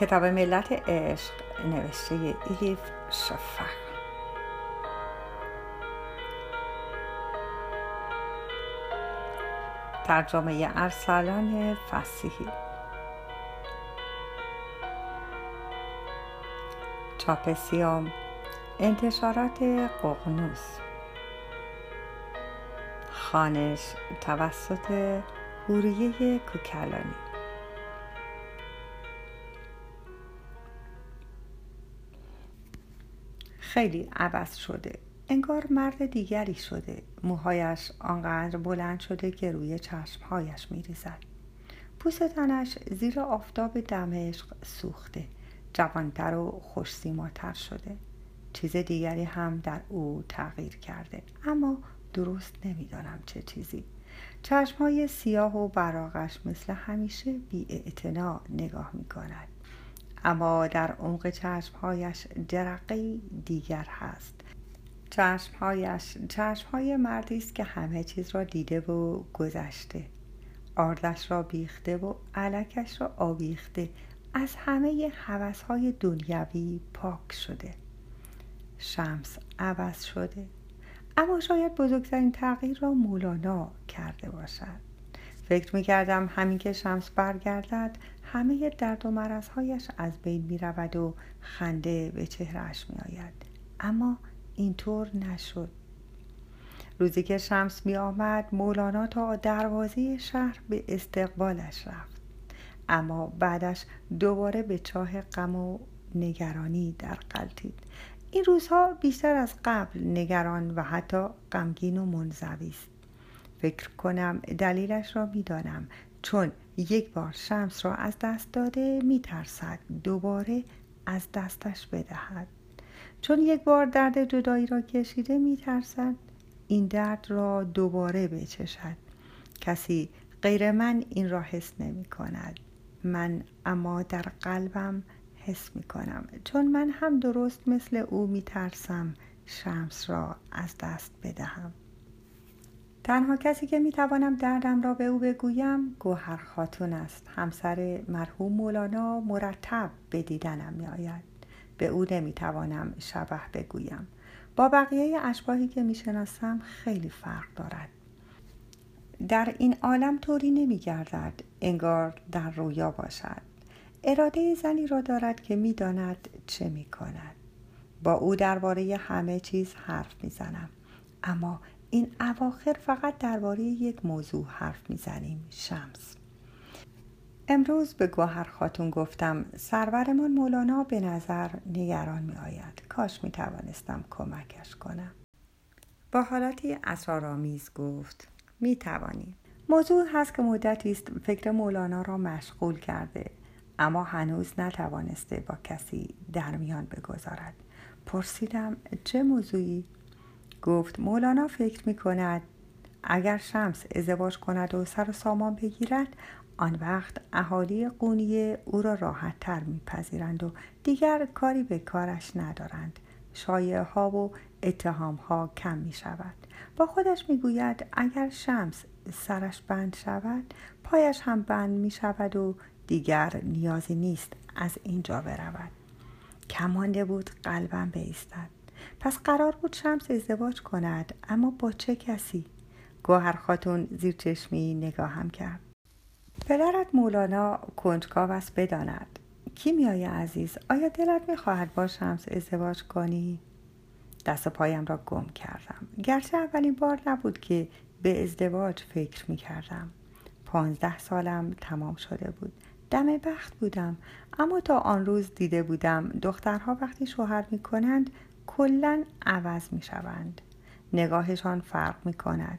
کتاب ملت عشق نوشته ایف شفق. ترجمه ارسلان فسیحی. چاپ سیام انتشارات ققنوس. خانش توسط هوریه کوکلانی. خیلی عوض شده. انگار مرد دیگری شده. موهایش آنقدر بلند شده که روی چشمهایش میریزد. پوست تنش زیر آفتاب دمشق سوخته. جوانتر و خوشسیماتر شده. چیز دیگری هم در او تغییر کرده. اما درست نمی‌دانم چه چیزی. چشمهای سیاه و براغش مثل همیشه بی نگاه می کند اما در عمق چشمهایش جرقه دیگر هست. چشمهایش چشمهای مردی است که همه چیز را دیده و گذشته. آردش را بیخته و علکش را آویخته. از همه حوثهای دنیوی پاک شده. شمس عوض شده. اما شاید بزرگترین تغییر را مولانا کرده باشد. فکر می کردم همین که شمس برگردد همه درد و مرزهایش از بین می رود و خنده به چهرهش می آید اما اینطور نشد. روزی که شمس می آمد مولانا تا دروازه شهر به استقبالش رفت. اما بعدش دوباره به چاه غم و نگرانی در قلتید این روزها بیشتر از قبل نگران و حتی غمگین و منزوی است. فکر کنم دلیلش را می‌دانم. چون یک بار شمس را از دست داده میترسد دوباره از دستش بدهد. چون یک بار درد جدایی را کشیده میترسد این درد را دوباره بچشد. کسی غیر من این را حس نمی کند من اما در قلبم حس می کنم چون من هم درست مثل او می ترسم شمس را از دست بدهم. تنها کسی که می توانم دردم را به او بگویم گوهر خاتون است. همسر مرحوم مولانا مرتب به دیدنم می آید به او نمی توانم شبه بگویم. با بقیه اشباهی که می شناسم خیلی فرق دارد. در این عالم طوری نمی گردد انگار در رویا باشد. اراده زنی را دارد که می داند چه می کند با او درباره همه چیز حرف می زنم اما این اواخر فقط درباره یک موضوع حرف می‌زنیم شمس. امروز به گوهر خاتون گفتم سرورمان مولانا به نظر نگران می آید کاش می توانستم کمکش کنم. با حالتی اسرارآمیز گفت می توانی موضوع هست که مدتی است فکر مولانا را مشغول کرده اما هنوز نتوانسته با کسی در میان بگذارد. پرسیدم چه موضوعی؟ گفت مولانا فکر می کند اگر شمس ازدواج کند و سر و سامان بگیرد آن وقت اهالی قونیه او را راحت تر میپذیرند و دیگر کاری به کارش ندارند. شایعه ها و اتهام ها کم می شود با خودش می گوید اگر شمس سرش بند شود پایش هم بند می شود و دیگر نیازی نیست از اینجا برود. کمانده بود قلبم بیستد پس قرار بود شمس ازدواج کند اما با چه کسی؟ گوهر خاتون زیر چشمی نگاهم کرد. پدرت مولانا کنجکاو است بداند. کی میای عزیز؟ آیا دلت می‌خواهد با شمس ازدواج کنی؟ دست و پایم را گم کردم. گرچه اولین بار نبود که به ازدواج فکر می‌کردم. پانزده سالم تمام شده بود. دم بخت بودم اما تا آن روز دیده بودم دخترها وقتی شوهر می کنند کلا عوض می شوند نگاهشان فرق می کند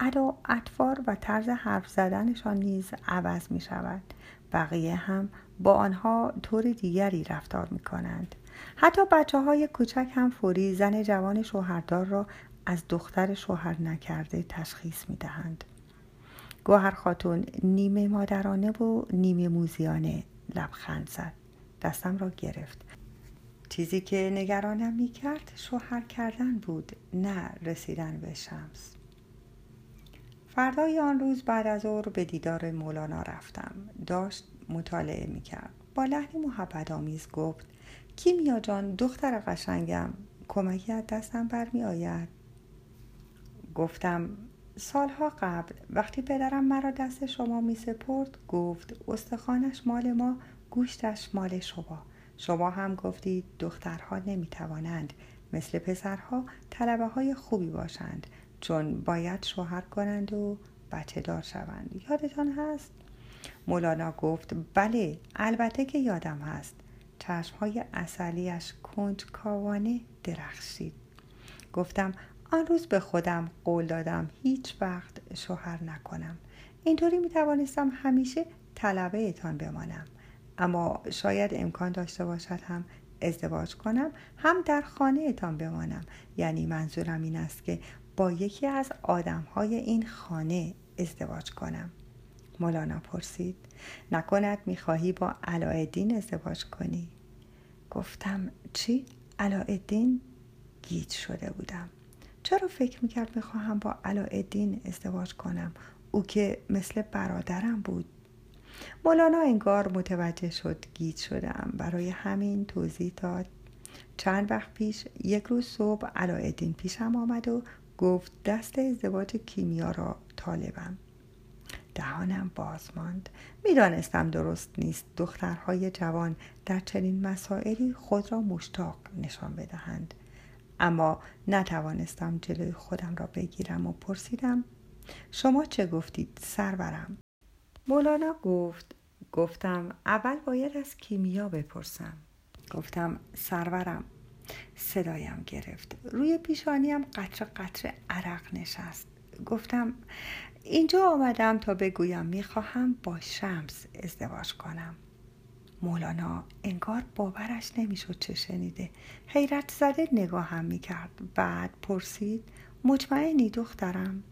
ادا اطوار و طرز حرف زدنشان نیز عوض می شود بقیه هم با آنها طور دیگری رفتار می کنند حتی بچه های کوچک هم فوری زن جوان شوهردار را از دختر شوهر نکرده تشخیص می دهند گوهر خاتون نیمه مادرانه و نیمه موزیانه لبخند زد. دستم را گرفت. چیزی که نگرانم می کرد شوهر کردن بود نه رسیدن به شمس. فردای آن روز بعد از ظهر به دیدار مولانا رفتم. داشت مطالعه می کرد با لحنی محبت آمیز گفت کیمیا جان دختر قشنگم کمکی از دستم برمی آید گفتم سالها قبل وقتی پدرم مرا دست شما می سپرد گفت استخوانش مال ما گوشتش مال شما. شما هم گفتید دخترها نمی توانند مثل پسرها طلبه های خوبی باشند چون باید شوهر کنند و بچه دار شوند. یادتان هست؟ مولانا گفت بله البته که یادم هست. چشمهای اصلیش کنج کاوانه درخشید. گفتم آن روز به خودم قول دادم هیچ وقت شوهر نکنم. اینطوری می توانستم همیشه طلبه ایتان بمانم. اما شاید امکان داشته باشد هم ازدواج کنم هم در خانه ایتان بمانم. یعنی منظورم این است که با یکی از آدم های این خانه ازدواج کنم. مولانا پرسید نکند می‌خواهی با علایالدین ازدواج کنی؟ گفتم چی؟ علایالدین گیج شده بودم. چرا فکر می‌کرد می‌خواهم با علایالدین ازدواج کنم؟ او که مثل برادرم بود. مولانا انگار متوجه شد گیج شدم. برای همین توضیح داد. چند وقت پیش یک روز صبح علایالدین پیشم آمد و گفت دست ازدواج کیمیا را طالبم. دهانم باز ماند. می‌دانستم درست نیست دخترهای جوان در چنین مسائلی خود را مشتاق نشان بدهند. اما نتوانستم جلوی خودم را بگیرم و پرسیدم شما چه گفتید سرورم؟ مولانا گفت گفتم اول باید از کیمیا بپرسم. گفتم سرورم صدایم گرفت. روی پیشانیم قطر قطر عرق نشست. گفتم اینجا آمدم تا بگویم می‌خواهم با شمس ازدواج کنم. مولانا انگار باورش نمی‌شد چه شنیده. حیرت زده نگاهم می‌کرد. بعد پرسید مطمئنی دخترم؟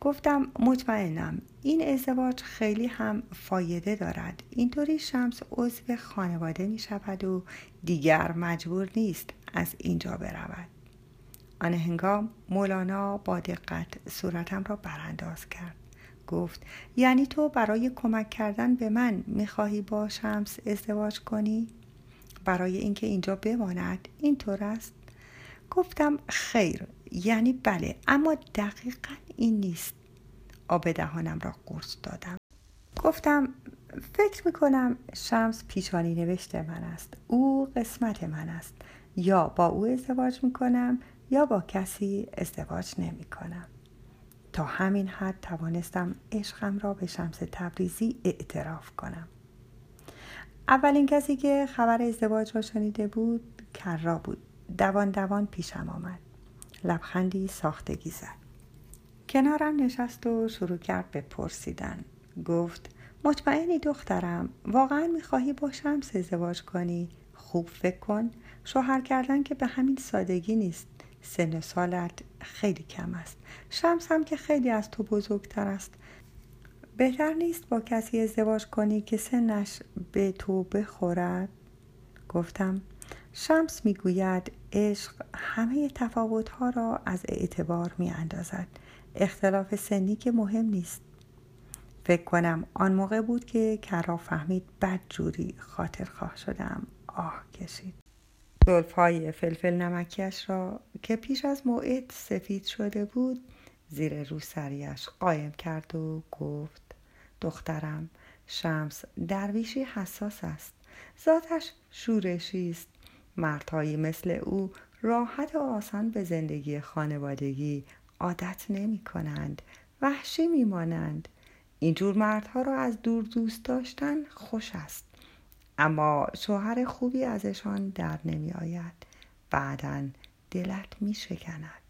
گفتم مطمئنم این ازدواج خیلی هم فایده دارد اینطوری شمس عضو خانواده می شود و دیگر مجبور نیست از اینجا برود آن هنگام مولانا با دقت صورتم را برانداز کرد گفت یعنی تو برای کمک کردن به من می‌خواهی با شمس ازدواج کنی؟ برای اینکه اینجا بماند اینطور است؟ گفتم خیر یعنی بله اما دقیقا این نیست آب دهانم را قرص دادم گفتم فکر می‌کنم شمس پیشانی نوشته من است او قسمت من است یا با او ازدواج می‌کنم یا با کسی ازدواج نمی کنم. تا همین حد توانستم عشقم را به شمس تبریزی اعتراف کنم. اولین کسی که خبر ازدواج را شنیده بود کرا بود. دوان دوان پیشم آمد. لبخندی ساختگی زد. کنارم نشست و شروع کرد به پرسیدن. گفت مطمئنی دخترم واقعا می‌خواهی با شمس ازدواج کنی؟ خوب فکر کن شوهر کردن که به همین سادگی نیست. سن سالت خیلی کم است. شمس هم که خیلی از تو بزرگتر است. بهتر نیست با کسی ازدواج کنی که سنش به تو بخورد گفتم شمس می‌گوید عشق همه تفاوتها را از اعتبار می اندازد اختلاف سنی که مهم نیست. فکر کنم آن موقع بود که کرا فهمید بد جوری خاطر خواه شدم. آه کشید. زلفهای فلفل نمکیش را که پیش از موعد سفید شده بود زیر روسریش قایم کرد و گفت دخترم شمس درویشی حساس است. ذاتش شورشی است. مردهایی مثل او راحت و آسان به زندگی خانوادگی عادت نمی کنند وحشی می مانند اینجور مردها را از دور دوست داشتن خوش است. اما شوهر خوبی ازشان در نمی آید بعدا دلت می شکند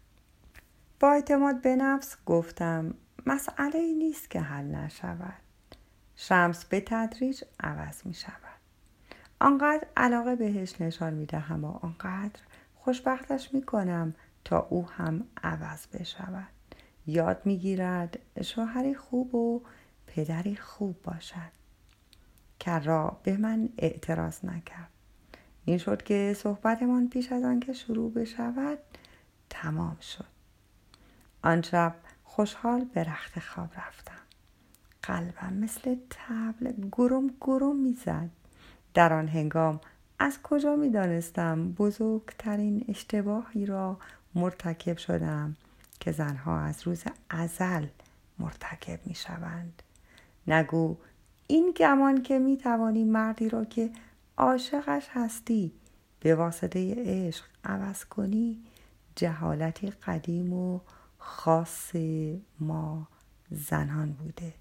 با اعتماد به نفس گفتم مسئله ای نیست که حل نشود. شمس به تدریج عوض می شود آنقدر علاقه بهش نشان می دهم و آنقدر خوشبختش می کنم تا او هم عوض بشود. یاد می گیرد شوهری خوب و پدری خوب باشد. کرا به من اعتراض نکرد. این شد که صحبتمان پیش از آنکه شروع بشود تمام شد. آن شب خوشحال به رخت خواب رفتم. قلبم مثل تبل گرم گرم می‌زد. در آن هنگام از کجا می دانستم بزرگترین اشتباهی را مرتکب شدم که زنها از روز ازل مرتکب می شوند نگو این گمان که می توانی مردی را که عاشقش هستی به واسطه عشق عوض کنی جهالتی قدیم و خاص ما زنان بوده.